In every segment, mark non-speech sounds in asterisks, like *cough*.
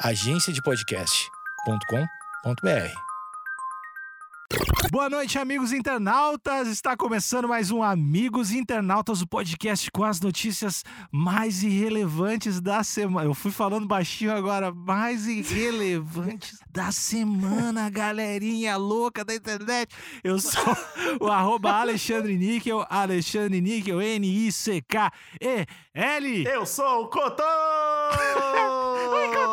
agenciadepodcast.com.br. Boa noite, amigos internautas! Está começando mais um Amigos Internautas, o podcast com as notícias mais irrelevantes da semana. Eu fui falando baixinho agora, mais irrelevantes *laughs* da semana, galerinha louca da internet. Eu sou *laughs* o arroba Alexandre Níquel, Alexandre Níquel, N-I-C-K-E-L. Eu sou o Cotô! *laughs*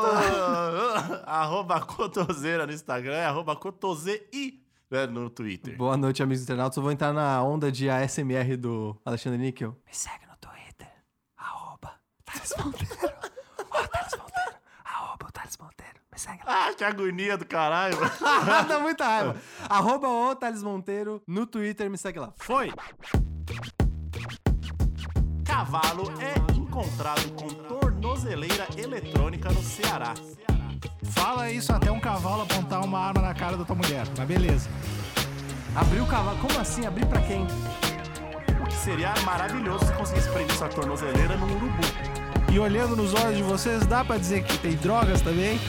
*laughs* Arroba Cotoseira no Instagram, arroba Cotozei né, no Twitter. Boa noite, amigos internautas. Eu vou entrar na onda de ASMR do Alexandre Níquel. Me segue no Twitter, arroba Thales Monteiro. Ó, Thales Monteiro, arroba o Thales Monteiro. Me segue lá. Ah, que agonia do caralho. *laughs* Dá muita raiva. Arroba o Thales Monteiro no Twitter, me segue lá. Foi! Cavalo é encontrado com tornozeleira eletrônica no Ceará. Fala isso até um cavalo apontar uma arma na cara da tua mulher, mas beleza. Abriu o cavalo. Como assim? Abrir pra quem? Seria maravilhoso se conseguisse prender essa tornozeleira num urubu. E olhando nos olhos de vocês, dá pra dizer que tem drogas também?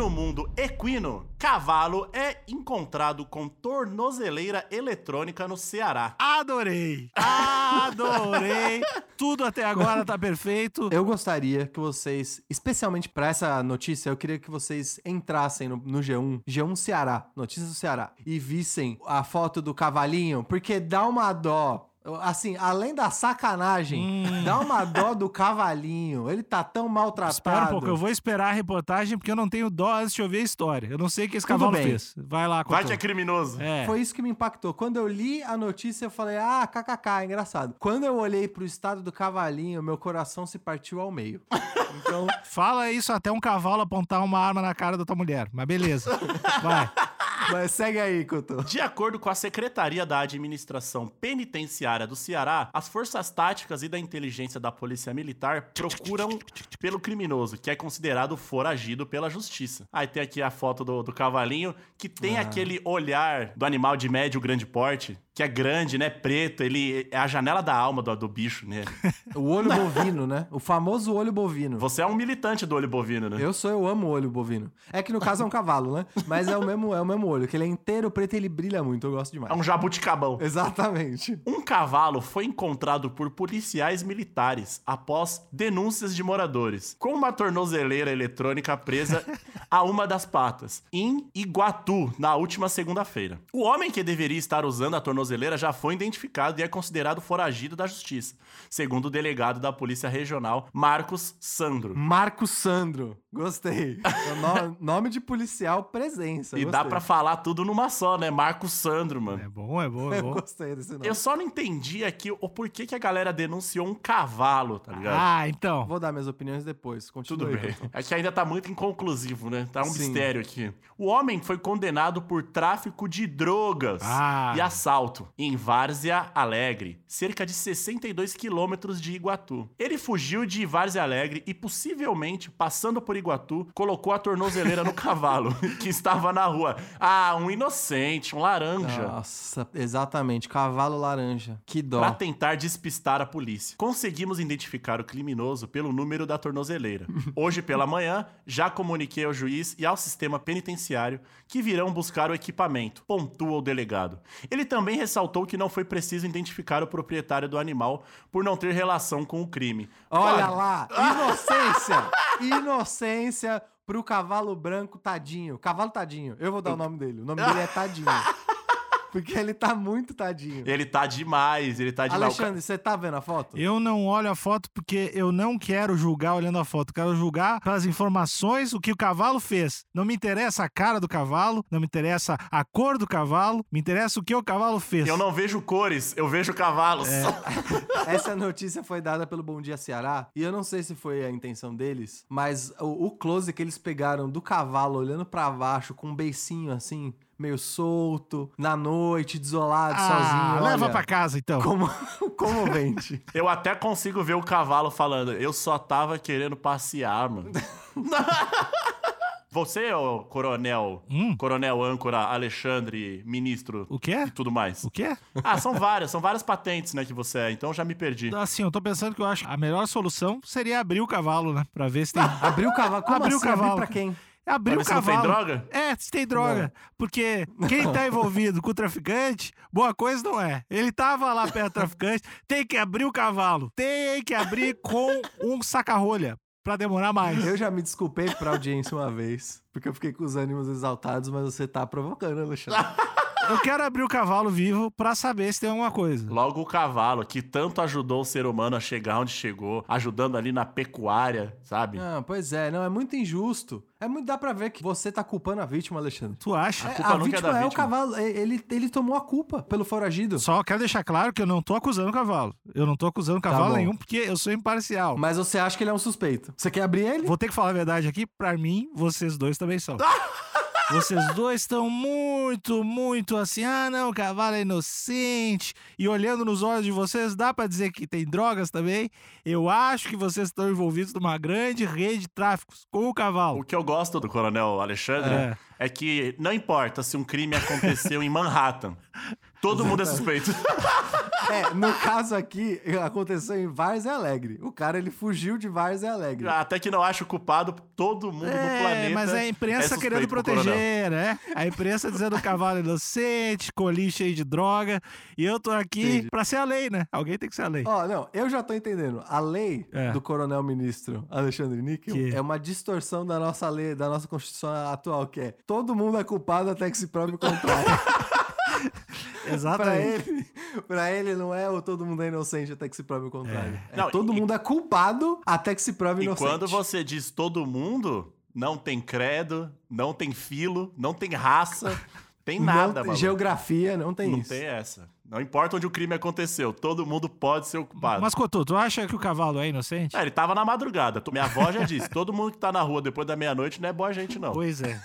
No mundo equino, cavalo é encontrado com tornozeleira eletrônica no Ceará. Adorei! Adorei! *laughs* Tudo até agora tá perfeito. Eu gostaria que vocês, especialmente pra essa notícia, eu queria que vocês entrassem no, no G1, G1 Ceará, notícias do Ceará, e vissem a foto do cavalinho, porque dá uma dó. Assim, além da sacanagem, dá uma dó do cavalinho. Ele tá tão maltratado. Espera um pouco, eu vou esperar a reportagem porque eu não tenho dó antes de ouvir a história. Eu não sei o que esse Tudo cavalo bem. fez. Vai lá, Vai que é criminoso. É. Foi isso que me impactou. Quando eu li a notícia, eu falei, ah, kkk, engraçado. Quando eu olhei pro estado do cavalinho, meu coração se partiu ao meio. *laughs* Então, Fala isso até um cavalo apontar uma arma na cara da tua mulher. Mas beleza. *laughs* Vai. Mas segue aí, Couto. De acordo com a Secretaria da Administração Penitenciária do Ceará, as forças táticas e da inteligência da Polícia Militar procuram pelo criminoso, que é considerado foragido pela justiça. Aí tem aqui a foto do, do cavalinho, que tem aquele olhar do animal de médio grande porte, que é grande, né? Preto, ele é a janela da alma do, do bicho, né? *laughs* O olho bovino, né? O famoso olho bovino. Você é um militante do olho bovino, né? Eu sou, eu amo olho bovino. É que no caso é um cavalo, né? Mas é o mesmo, é o mesmo olho, que ele é inteiro preto e ele brilha muito. Eu gosto demais. É um jabuticabão. Exatamente. Um cavalo foi encontrado por policiais militares após denúncias de moradores, com uma tornozeleira eletrônica presa *laughs* a uma das patas, em Iguatu, na última segunda-feira. O homem que deveria estar usando a tornozeleira já foi identificado e é considerado foragido da justiça, segundo o delegado da Polícia Regional, Marcos Sandro. Marco Sandro. Gostei. É no- *laughs* nome de policial presença. E dá gostei. pra falar tudo numa só, né? Marcos Sandro, mano. É bom, é bom, é Eu bom. gostei desse nome. Eu só não entendi aqui o porquê que a galera denunciou um cavalo, tá ligado? Ah, então. Vou dar minhas opiniões depois. Continua Tudo aí, bem. Couto. É que ainda tá muito inconclusivo, né? Tá um Sim. mistério aqui. O homem foi condenado por tráfico de drogas Ah. e assalto em Várzea Alegre, cerca de 62 quilômetros de Iguatu. Ele fugiu de Várzea Alegre e, possivelmente, passando por Iguatu, colocou a tornozeleira no *laughs* cavalo que estava na rua. Ah, um inocente, um laranja. Nossa, exatamente. Cavalo laranja. Que dó. Pra tentar despistar a polícia. Conseguimos identificar o criminoso pelo número da tornozeleira. *laughs* Hoje pela manhã, já comuniquei ao juiz e ao sistema penitenciário que virão buscar o equipamento, pontua o delegado. Ele também ressaltou que não foi preciso identificar o proprietário do animal por não ter relação com o crime. Olha Olha, lá, inocência! *laughs* inocência pro cavalo branco tadinho. Cavalo tadinho. Eu vou dar o nome dele. O nome dele é Tadinho. *laughs* Porque ele tá muito tadinho. Ele tá demais, ele tá demais. Alexandre, você tá vendo a foto? Eu não olho a foto porque eu não quero julgar olhando a foto. Eu quero julgar pelas informações o que o cavalo fez. Não me interessa a cara do cavalo, não me interessa a cor do cavalo, me interessa o que o cavalo fez. Eu não vejo cores, eu vejo cavalos. *laughs* Essa notícia foi dada pelo Bom Dia Ceará e eu não sei se foi a intenção deles, mas o, o close que eles pegaram do cavalo olhando pra baixo com um beicinho assim, meio solto, na noite, desolado, Ah, sozinho. leva olha, pra casa então. Como, *laughs* comovente. *laughs* Eu até consigo ver o cavalo falando, eu só tava querendo passear, mano. *laughs* Você, ô coronel, Hum. coronel âncora Alexandre, ministro O quê? e tudo mais. O quê? Ah, são várias, são várias patentes, né, que você é, então já me perdi. Assim, eu tô pensando que eu acho que a melhor solução seria abrir o cavalo, né? Pra ver se tem. Abrir o cavalo. Como Abrir o assim? cavalo. Abrir pra quem? Abrir Pra o ver se não tem cavalo. droga? É, se tem droga. Porque quem tá envolvido com o traficante, boa coisa não é. Ele tava lá perto do traficante, tem que abrir o cavalo. Tem que abrir com um saca-rolha. Pra demorar mais. Eu já me desculpei pra audiência uma vez, porque eu fiquei com os ânimos exaltados, mas você tá provocando, Alexandre. Eu quero abrir o cavalo vivo pra saber se tem alguma coisa. Logo o cavalo, que tanto ajudou o ser humano a chegar onde chegou, ajudando ali na pecuária, sabe? Não, pois é, não, é muito injusto. É muito, dá pra ver que você tá culpando a vítima, Alexandre. Tu acha? É, culpa a nunca é vítima é, o vítima. cavalo, é, ele, ele tomou a culpa pelo foragido. Só quero deixar claro que eu não tô acusando o cavalo. Eu não tô acusando o cavalo bom. nenhum, porque eu sou imparcial. Mas você acha que ele é um suspeito. Você quer abrir ele? Vou ter que falar a verdade aqui, pra mim, vocês dois também são. *laughs* Vocês dois estão muito, muito assim, ah não, o cavalo é inocente. E olhando nos olhos de vocês, dá pra dizer que tem drogas também. Eu acho que vocês estão envolvidos numa grande rede de tráficos com o cavalo. O que eu gosto do coronel Alexandre É. é. que não importa se um crime aconteceu em Manhattan, todo mundo é suspeito. *laughs* É, no caso aqui, aconteceu em Várzea Alegre. O cara, ele fugiu de Várzea Alegre. Até que não acha o culpado, todo mundo no É, planeta. mas a é imprensa suspeito querendo proteger, né? A imprensa dizendo que o cavalo é inocente, colinho cheio de droga. E eu tô aqui Entendi. pra ser a lei, né? Alguém tem que ser a lei. Ó, não, eu já tô entendendo. A lei É. do coronel ministro Alexandre Níquel Que? é uma distorção da nossa lei, da nossa Constituição atual, que é todo mundo é culpado até que se prove o contrário. *laughs* *laughs* pra Exatamente. ele, pra ele não é o todo mundo é inocente até que se prove o contrário. É, Não, todo e- mundo é culpado até que se prove E inocente. quando você diz todo mundo, não tem credo, não tem filo, não tem raça, *laughs* tem Não nada, tem mano. Geografia, não tem Não isso. tem essa. Não importa onde o crime aconteceu, todo mundo pode ser o culpado. Mas, Cotô, tu acha que o cavalo é inocente? É, ele tava na madrugada. Minha avó já disse: todo mundo que tá na rua depois da meia-noite não é boa gente, não. Pois é.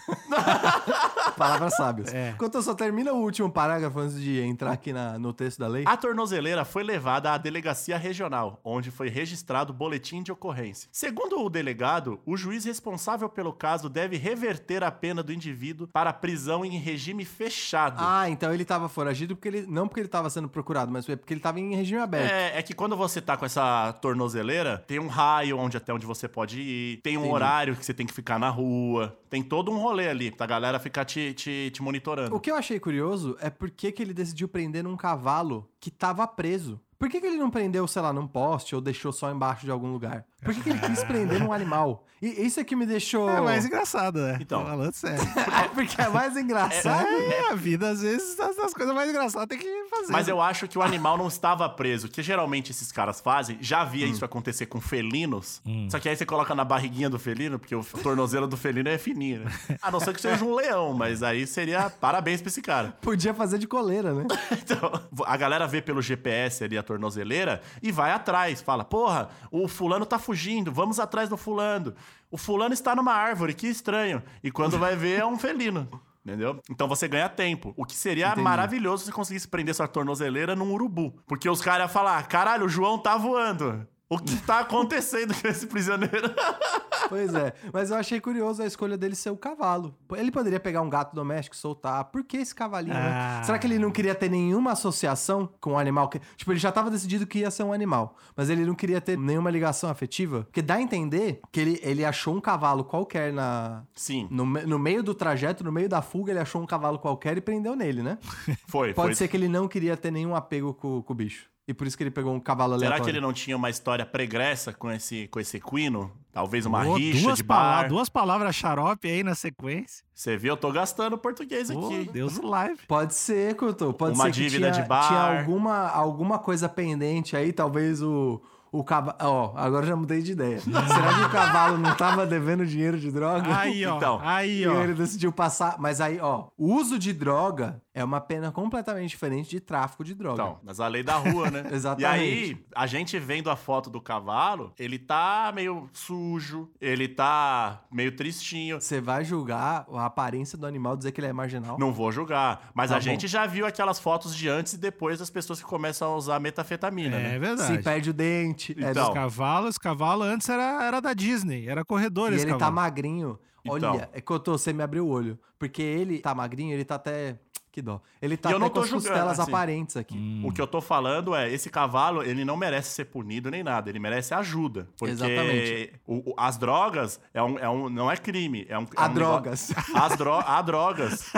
*laughs* Palavras sábias. É. Enquanto só termina o último parágrafo antes de entrar aqui na- no texto da lei. A tornozeleira foi levada à delegacia regional, onde foi registrado o boletim de ocorrência. Segundo o delegado, o juiz responsável pelo caso deve reverter a pena do indivíduo para prisão em regime fechado. Ah, então ele tava foragido porque ele. Não porque ele tava sendo procurado, mas é porque ele tava em regime aberto. É, é que quando você tá com essa tornozeleira, tem um raio onde até onde você pode ir, tem um Entendi. horário que você tem que ficar na rua, tem todo um rolê ali pra galera ficar te, te, te monitorando. O que eu achei curioso é por que, ele decidiu prender num cavalo que tava preso. Por que, que ele não prendeu, sei lá, num poste ou deixou só embaixo de algum lugar? Por que, que ele quis *laughs* prender num animal? E isso é que me deixou. É mais engraçado, né? Então. Tô falando sério. *laughs* É porque é mais engraçado. É, a vida, às vezes, as, as coisas mais engraçadas tem que fazer. Mas eu acho que o animal não estava preso, que geralmente esses caras fazem. Já Hum. via isso acontecer com felinos. Só que aí você coloca na barriguinha do felino, porque o tornozelo do felino é fininho, né? A não ser que seja um leão, mas aí seria parabéns pra esse cara. Podia fazer de coleira, né? *laughs* Então, a galera vê pelo GPS ali a tornozeleira e vai atrás. Fala, porra, o fulano tá fugindo, vamos atrás do fulano. O fulano está numa árvore, que estranho. E quando vai ver, é um felino. Entendeu? Então você ganha tempo. O que seria Entendi. maravilhoso se você conseguisse prender sua tornozeleira num urubu. Porque os caras iam falar: caralho, o João tá voando. O que tá acontecendo com esse prisioneiro? *laughs* Pois é. Mas eu achei curioso a escolha dele ser o cavalo. Ele poderia pegar um gato doméstico e soltar. Por que esse cavalinho, Ah. né? Será que ele não queria ter nenhuma associação com o animal? que- Tipo, ele já tava decidido que ia ser um animal. Mas ele não queria ter nenhuma ligação afetiva? Porque dá a entender que ele, ele achou um cavalo qualquer na... Sim, No, no meio do trajeto, no meio da fuga, ele achou um cavalo qualquer e prendeu nele, né? *laughs* foi. Pode foi. ser que ele não queria ter nenhum apego com, com o bicho. E por isso que ele pegou um cavalo aleatório. Será que ele não tinha uma história pregressa com esse, com esse equino? Talvez uma Ô, rixa duas, de pala- bar. duas palavras xarope aí na sequência. Você viu? Eu tô gastando português Pô, aqui. Deus live. Pode ser, Couto. Pode Uma ser que dívida tinha, de bar. tinha alguma, alguma coisa pendente aí, talvez o, o cavalo... Ó, agora eu já mudei de ideia. Será que o cavalo não tava devendo dinheiro de droga? Aí, ó. Então, aí, E ó. ele decidiu passar... Mas aí, ó, o uso de droga é uma pena completamente diferente de tráfico de droga. Então, mas a lei da rua, né? *laughs* Exatamente. E aí, a gente vendo a foto do cavalo, ele tá meio sujo, ele tá meio tristinho. Você vai julgar a aparência do animal, dizer que ele é marginal? Não vou julgar. Mas Tá a bom. gente já viu aquelas fotos de antes e depois das pessoas que começam a usar metafetamina, É né? verdade. Se perde o dente. Exatamente. É, Então. Esse cavalo, antes era, era da Disney, era corredor E esse ele tá cavalo. magrinho. Olha, Então. é que eu tô, você me abriu o olho. Porque ele tá magrinho, ele tá até. Que dó. Ele tá E eu não com tô as julgando, costelas assim. aparentes aqui. Hum. O que eu tô falando é, esse cavalo, ele não merece ser punido nem nada, ele merece ajuda. Porque Exatamente. o- o- as drogas é um, é um, não é crime, é um... é Há um drogas. negócio- As dro, há drogas.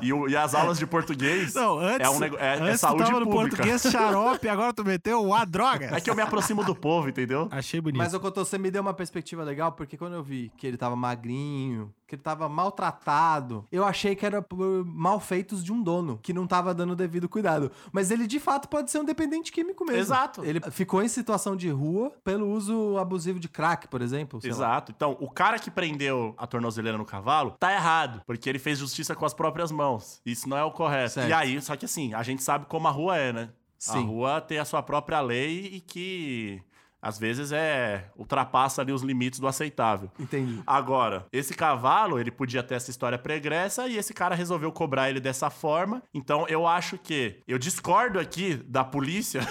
E, o- e as aulas de português Não, antes, é, um nego- é, é antes tu saúde tava no pública. português xarope, agora tu meteu o a droga. É que eu me aproximo do povo, entendeu? Achei bonito. Mas o Cotô, você me deu uma perspectiva legal, porque quando eu vi que ele tava magrinho, que ele tava maltratado, eu achei que era por malfeitos de um dono, que não tava dando o devido cuidado. Mas ele, de fato, pode ser um dependente químico mesmo. Exato. Ele ficou em situação de rua pelo uso abusivo de crack, por exemplo. sei lá. Exato. Então, o cara que prendeu a tornozeleira no cavalo tá errado, porque ele fez justiça com as próprias mãos. Isso não é o correto. Certo. E aí, só que assim, a gente sabe como a rua é, né? A Sim. rua tem a sua própria lei e que às vezes é ultrapassa ali os limites do aceitável. Entendi. Agora, esse cavalo, ele podia ter essa história pregressa e esse cara resolveu cobrar ele dessa forma. Então, eu acho que eu discordo aqui da polícia *laughs*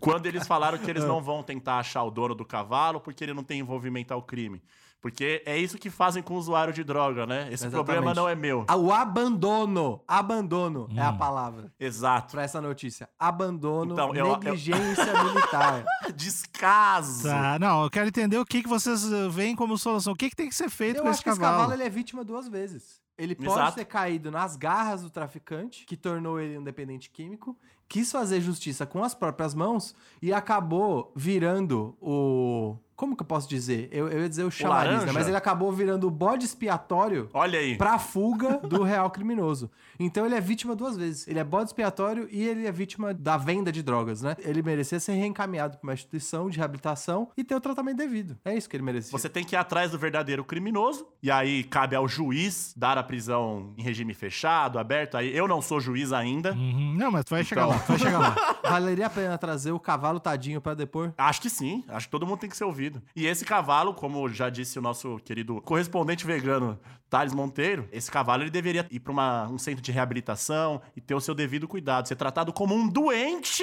quando eles falaram que eles Ah. não vão tentar achar o dono do cavalo porque ele não tem envolvimento ao crime. Porque é isso que fazem com o usuário de droga, né? Esse Exatamente. problema não é meu. O abandono. Abandono é a Hum. palavra Exato. pra essa notícia. Abandono, Então, eu- eu- negligência *laughs* militar. Descaso. Tá, não, eu quero entender o que, que vocês uh, veem como solução. O que, que tem que ser feito Eu com acho esse que esse cavalo? cavalo ele é vítima duas vezes. Ele pode Exato. ter caído nas garras do traficante, que tornou ele um dependente químico, quis fazer justiça com as próprias mãos e acabou virando o. Como que eu posso dizer? Eu, eu ia dizer o chamariz, né? Mas ele acabou virando o bode expiatório Olha aí. pra fuga *laughs* do real criminoso. Então ele é vítima duas vezes. Ele é bode expiatório e ele é vítima da venda de drogas, né? Ele merecia ser reencaminhado pra uma instituição de reabilitação e ter o tratamento devido. É isso que ele merecia. Você tem que ir atrás do verdadeiro criminoso, e aí cabe ao juiz dar a prisão em regime fechado, aberto. Aí eu não sou juiz ainda. Uhum, Não, mas tu vai chegar Então. lá, tu vai chegar lá. *laughs* Valeria a pena trazer o cavalo tadinho pra depor? Acho que sim, acho que todo mundo tem que ser ouvido. E esse cavalo, como já disse o nosso querido correspondente vegano Thales Monteiro, esse cavalo ele deveria ir para um centro de reabilitação e ter o seu devido cuidado, ser tratado como um doente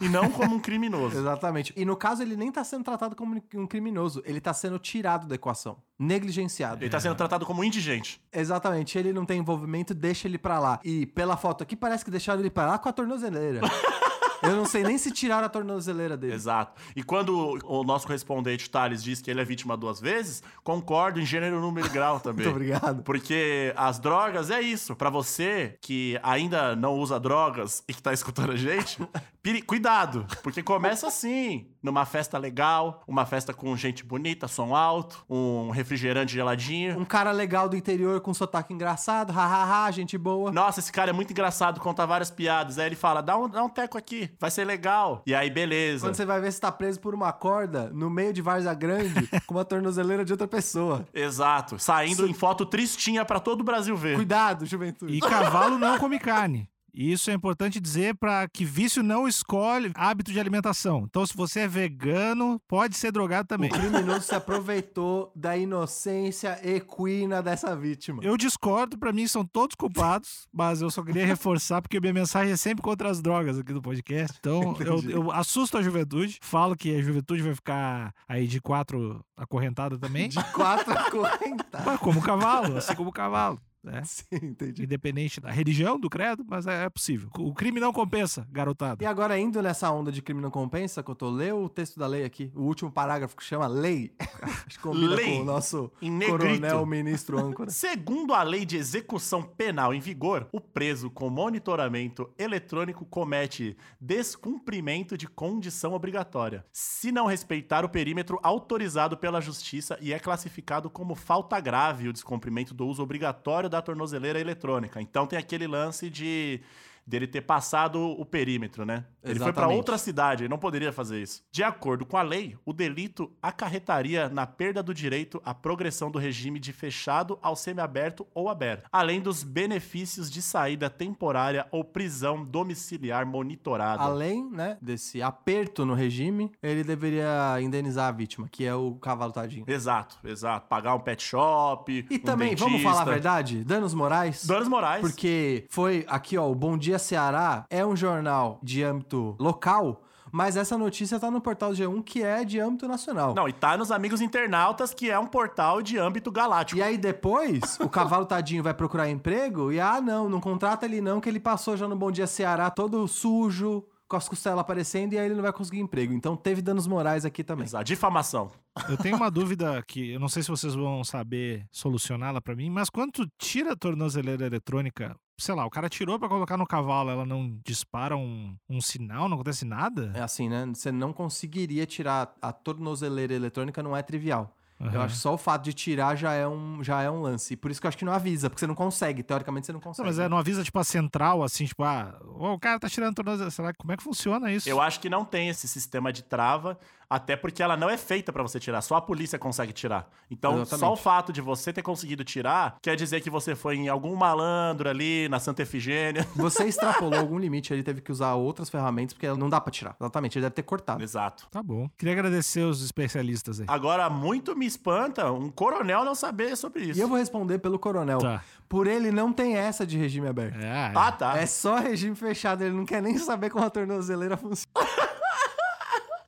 e não como um *laughs* criminoso. Exatamente. E no caso, ele nem tá sendo tratado como um criminoso, ele tá sendo tirado da equação. Negligenciado. Ele tá sendo tratado como um indigente. Exatamente. Ele não tem envolvimento, deixa ele pra lá. E pela foto aqui, parece que deixaram ele pra lá com a tornozeleira. *laughs* Eu não sei nem se tiraram a tornozeleira dele. Exato. E quando o nosso correspondente Thales diz que ele é vítima duas vezes, concordo em gênero, número e grau *laughs* também. Muito obrigado. Porque as drogas é isso. Pra você que ainda não usa drogas e que tá escutando a gente, *laughs* cuidado. Porque começa assim, numa festa legal, uma festa com gente bonita, som alto, um refrigerante geladinho. Um cara legal do interior com sotaque engraçado, hahaha, gente boa. Nossa, esse cara é muito engraçado, conta várias piadas. Aí ele fala: dá um, dá um teco aqui, vai ser legal. E aí, beleza. Quando você vai ver, você tá preso por uma corda no meio de Várzea Grande *laughs* com uma tornozeleira de outra pessoa. Exato. Saindo em foto tristinha pra todo o Brasil ver. Cuidado, juventude. E cavalo não come carne. E Isso é importante dizer para que vício não escolhe hábito de alimentação. Então, se você é vegano, pode ser drogado também. O criminoso se aproveitou da inocência equina dessa vítima. Eu discordo, para mim são todos culpados, mas eu só queria reforçar porque minha mensagem é sempre contra as drogas aqui do podcast. Então, *laughs* eu, eu assusto a juventude, falo que a juventude vai ficar aí de quatro acorrentada também, De quatro *laughs* acorrentadas. mas como cavalo, assim como cavalo. Né? *laughs* Sim, entendi. Independente da religião, do credo, mas é, é possível. O crime não compensa, garotada. E agora, indo nessa onda de crime não compensa, que eu tô lendo o texto da lei aqui, o último parágrafo que chama lei. *laughs* Acho que combina Lei. com o nosso coronel ministro âncora. *laughs* Segundo a lei de execução penal em vigor, o preso com monitoramento eletrônico comete descumprimento de condição obrigatória, se não respeitar o perímetro autorizado pela justiça e é classificado como falta grave o descumprimento do uso obrigatório da tornozeleira eletrônica. Então tem aquele lance de dele ter passado o perímetro, né? Ele foi para Exatamente. outra cidade, ele não poderia fazer isso. De acordo com a lei, o delito acarretaria na perda do direito à progressão do regime de fechado ao semiaberto ou aberto, além dos benefícios de saída temporária ou prisão domiciliar monitorada. Além, né, desse aperto no regime, ele deveria indenizar a vítima, que é o cavalo tadinho. Exato, exato. Pagar um pet shop. E um também, vamos dentista. falar a verdade? Danos morais? Danos morais. Porque foi aqui, ó, o Bom Dia Ceará é um jornal de âmbito local, Mas essa notícia tá no portal G1, que é de âmbito nacional. Não, e tá nos Amigos Internautas, que é um portal de âmbito galáctico. E aí depois, o cavalo tadinho vai procurar emprego e, ah, não, não contrata ele não, que ele passou já no Bom Dia Ceará todo sujo, com as costelas aparecendo, e aí ele não vai conseguir emprego. Então teve danos morais aqui também. Exato, difamação. Eu tenho uma dúvida que eu não sei se vocês vão saber solucioná-la pra mim, mas quando tu tira a tornozeleira eletrônica, sei lá, o cara tirou pra colocar no cavalo, ela não dispara um, um sinal, não acontece nada? É assim, né? Você não conseguiria tirar a tornozeleira eletrônica, não é trivial. Eu Aham. acho que só o fato de tirar já é um, já é um lance. Por isso que eu acho que não avisa, porque você não consegue. Teoricamente você não Não, consegue. mas é, não avisa, tipo, a central, assim, tipo, ah, o cara tá tirando a tornozeleira. Será que como é que funciona isso? Eu acho que não tem esse sistema de trava, até porque ela não é feita pra você tirar, só a polícia consegue tirar. Então, Exatamente. só o fato de você ter conseguido tirar quer dizer que você foi em algum malandro ali na Santa Efigênia. *laughs* Você extrapolou algum limite, ele teve que usar outras ferramentas, porque não dá pra tirar. Exatamente, ele deve ter cortado. Exato. Tá bom. Queria agradecer os especialistas aí. Agora, muito me espanta um coronel não saber sobre isso. E eu vou responder pelo coronel. Tá. Por ele não tem essa de regime aberto. É, Ah, tá. É só regime fechado, ele não quer nem saber como a tornozeleira funciona. *laughs*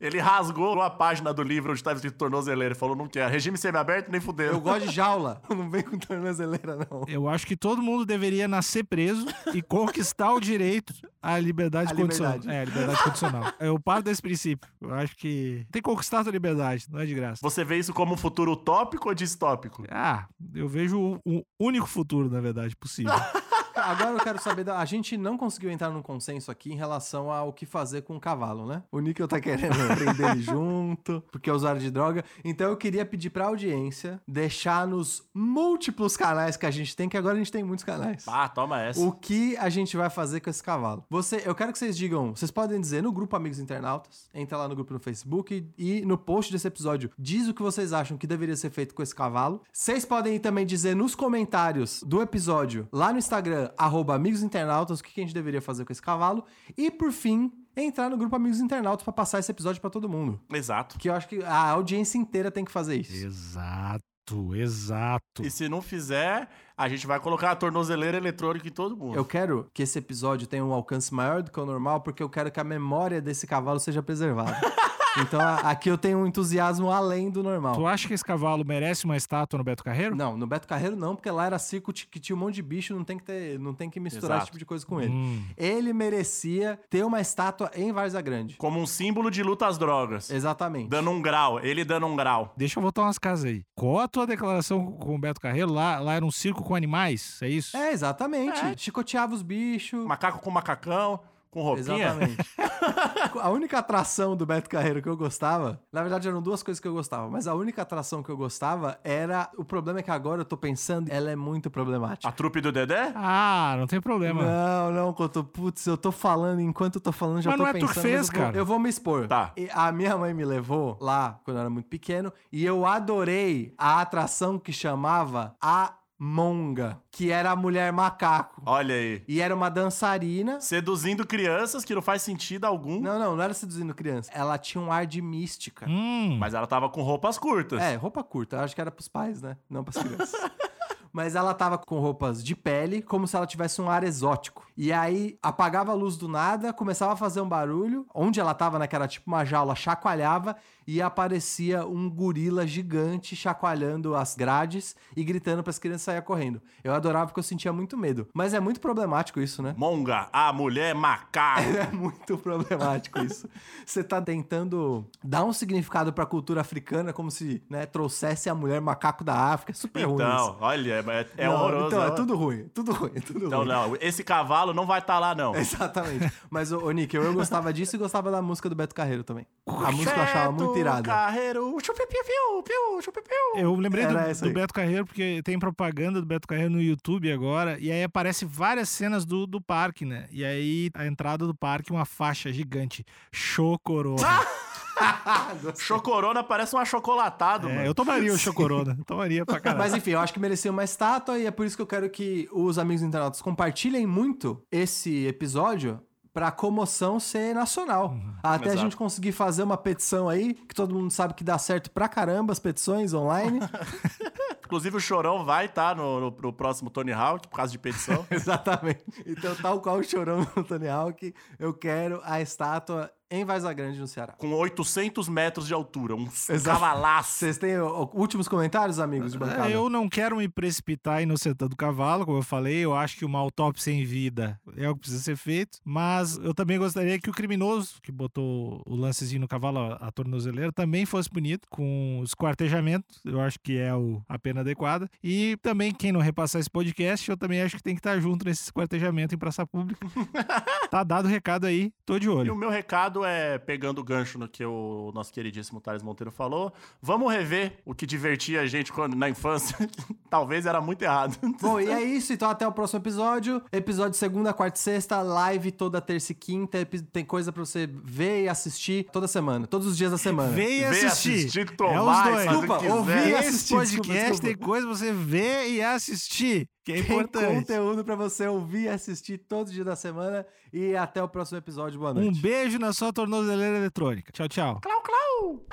Ele rasgou a página do livro onde estava escrito tornozeleira e falou: não quer. Regime semi-aberto nem fudeu. Eu gosto de jaula, *laughs* não vem com tornozeleira, não. Eu acho que todo mundo deveria nascer preso e conquistar o direito à liberdade À condicional. liberdade. É, a liberdade condicional. Eu paro desse princípio. Eu acho que tem que conquistar a tua liberdade, não é de graça. Você vê isso como um futuro utópico ou distópico? Ah, eu vejo o, o único futuro, na verdade, possível. *laughs* Agora eu quero saber, da... a gente não conseguiu entrar num consenso aqui em relação ao que fazer com o cavalo, né? O Níquel tá querendo prender ele *laughs* junto, porque é usuário de droga. Então eu queria pedir pra audiência deixar nos múltiplos canais que a gente tem, que agora a gente tem muitos canais. Ah, toma essa. O que a gente vai fazer com esse cavalo? Você, eu quero que vocês digam, vocês podem dizer no grupo Amigos Internautas, entra lá no grupo no Facebook e, e no post desse episódio diz o que vocês acham que deveria ser feito com esse cavalo. Vocês podem também dizer nos comentários do episódio lá no Instagram arroba Amigos Internautas o que a gente deveria fazer com esse cavalo e por fim entrar no grupo Amigos Internautas pra passar esse episódio pra todo mundo. Exato. Que eu acho que a audiência inteira tem que fazer isso. exato, exato. E se não fizer, a gente vai colocar a tornozeleira eletrônica em todo mundo. Eu quero que esse episódio tenha um alcance maior do que o normal, porque eu quero que a memória desse cavalo seja preservada. *laughs* então a- aqui eu tenho um entusiasmo além do normal. Tu acha que esse cavalo merece uma estátua no Beto Carreiro? Não, no Beto Carreiro não, porque lá era circo que tinha um monte de bicho, não tem que ter, não tem que misturar Exato. esse tipo de coisa com ele. Hum. Ele merecia ter uma estátua em Várzea Grande. Como um símbolo de luta às drogas. Exatamente. Dando um grau. Ele dando um grau. Deixa eu voltar umas casas aí. Qual a tua declaração com o Beto Carreiro? Lá, lá era um circo com animais, é isso? É, exatamente. É. Chicoteava os bichos. Macaco com macacão, com roupinha. Exatamente. *laughs* a única atração do Beto Carreiro que eu gostava, na verdade eram duas coisas que eu gostava, mas a única atração que eu gostava era. O problema é que agora eu tô pensando, ela é muito problemática. A trupe do Dedé? Ah, não tem problema. Não, não, Couto. Putz, eu tô falando, enquanto eu tô falando, já Mas tô não é tu que pensando. fez, mas eu vou- cara. Eu vou me expor. Tá. E a minha mãe me levou lá, quando eu era muito pequeno, e eu adorei a atração que chamava A Monga, que era a mulher macaco. Olha aí. E era uma dançarina. Seduzindo crianças que não faz sentido algum. Não, não, não era seduzindo criança. Ela tinha um ar de mística. Hum, Mas ela tava com roupas curtas. É, roupa curta. Eu acho que era pros pais, né? Não pras crianças. *laughs* Mas ela tava com roupas de pele, como se ela tivesse um ar exótico. E aí apagava a luz do nada, começava a fazer um barulho. Onde ela tava, né? Que era tipo uma jaula, chacoalhava e aparecia um gorila gigante chacoalhando as grades e gritando para as crianças sair correndo. Eu adorava porque eu sentia muito medo. Mas é muito problemático isso, né? Monga, a mulher macaco. *laughs* É muito problemático isso. Você tá tentando dar um significado pra cultura africana como se, né, trouxesse a mulher macaco da África. É super ruim isso. Então, olha, é, é Não, horroroso. Então, é tudo ruim, tudo ruim, tudo Não, ruim. não. Esse cavalo não vai estar lá, não. Exatamente. Mas, ô, ô Nick, eu gostava disso e gostava da música do Beto Carreiro também. A música eu achava muito Beto irada. Carreiro. Chupipiu, piu, chupipiu. eu lembrei do, Era do aí. Beto Carreiro porque tem propaganda do Beto Carreiro no YouTube agora e aí aparece várias cenas do, do parque, né? E aí a entrada do parque uma faixa gigante, chocorona. *laughs* Chocorona parece um achocolatado, É, mano. eu tomaria o chocorona, eu tomaria pra caralho. Mas enfim, eu acho que merecia uma estátua e é por isso que eu quero que os amigos internautas compartilhem muito esse episódio pra comoção ser nacional. Até a Exato. gente conseguir fazer uma petição aí, que todo mundo sabe que dá certo pra caramba as petições online. *laughs* Inclusive, o Chorão vai estar no, no, no próximo Tony Hawk, por causa de petição. *laughs* Exatamente. Então, tal qual o chorão do Tony Hawk, eu quero a estátua em Vaza Grande, no Ceará. Com 800 metros de altura. Um *laughs* Exato. cavalaço. Vocês têm ó, últimos comentários, amigos de bancada? É, Eu não quero me precipitar inocentando o cavalo, como eu falei. Eu acho que uma autópsia em vida é o que precisa ser feito. Mas eu também gostaria que o criminoso que botou o lancezinho no cavalo, a, tornozeleira, também fosse punido com esquartejamento. Eu acho que é o, a pena adequada. E também, quem não repassar esse podcast, eu também acho que tem que estar junto nesse esquartejamento em praça pública. *laughs* tá dado o recado aí, tô de E o olho. meu recado é, pegando o gancho no que o nosso queridíssimo Thales Monteiro falou, vamos rever o que divertia a gente quando, na infância. *laughs* Talvez era muito errado. Bom, e *laughs* é isso. Então, até o próximo episódio. Episódio segunda, quarta e sexta. Live toda terça e quinta. Tem coisa pra você ver e assistir toda semana. Todos os dias da semana. Vem assistir. assistir, é os dois. Desculpa, ouvir e Esse assistir, podcast desculpa, desculpa. tem coisa pra você ver e assistir, que é importante. Tem conteúdo para você ouvir e assistir todo dia da semana. E até o próximo episódio. Boa noite. Um beijo na sua tornozeleira eletrônica. Tchau, tchau. Clau, clau!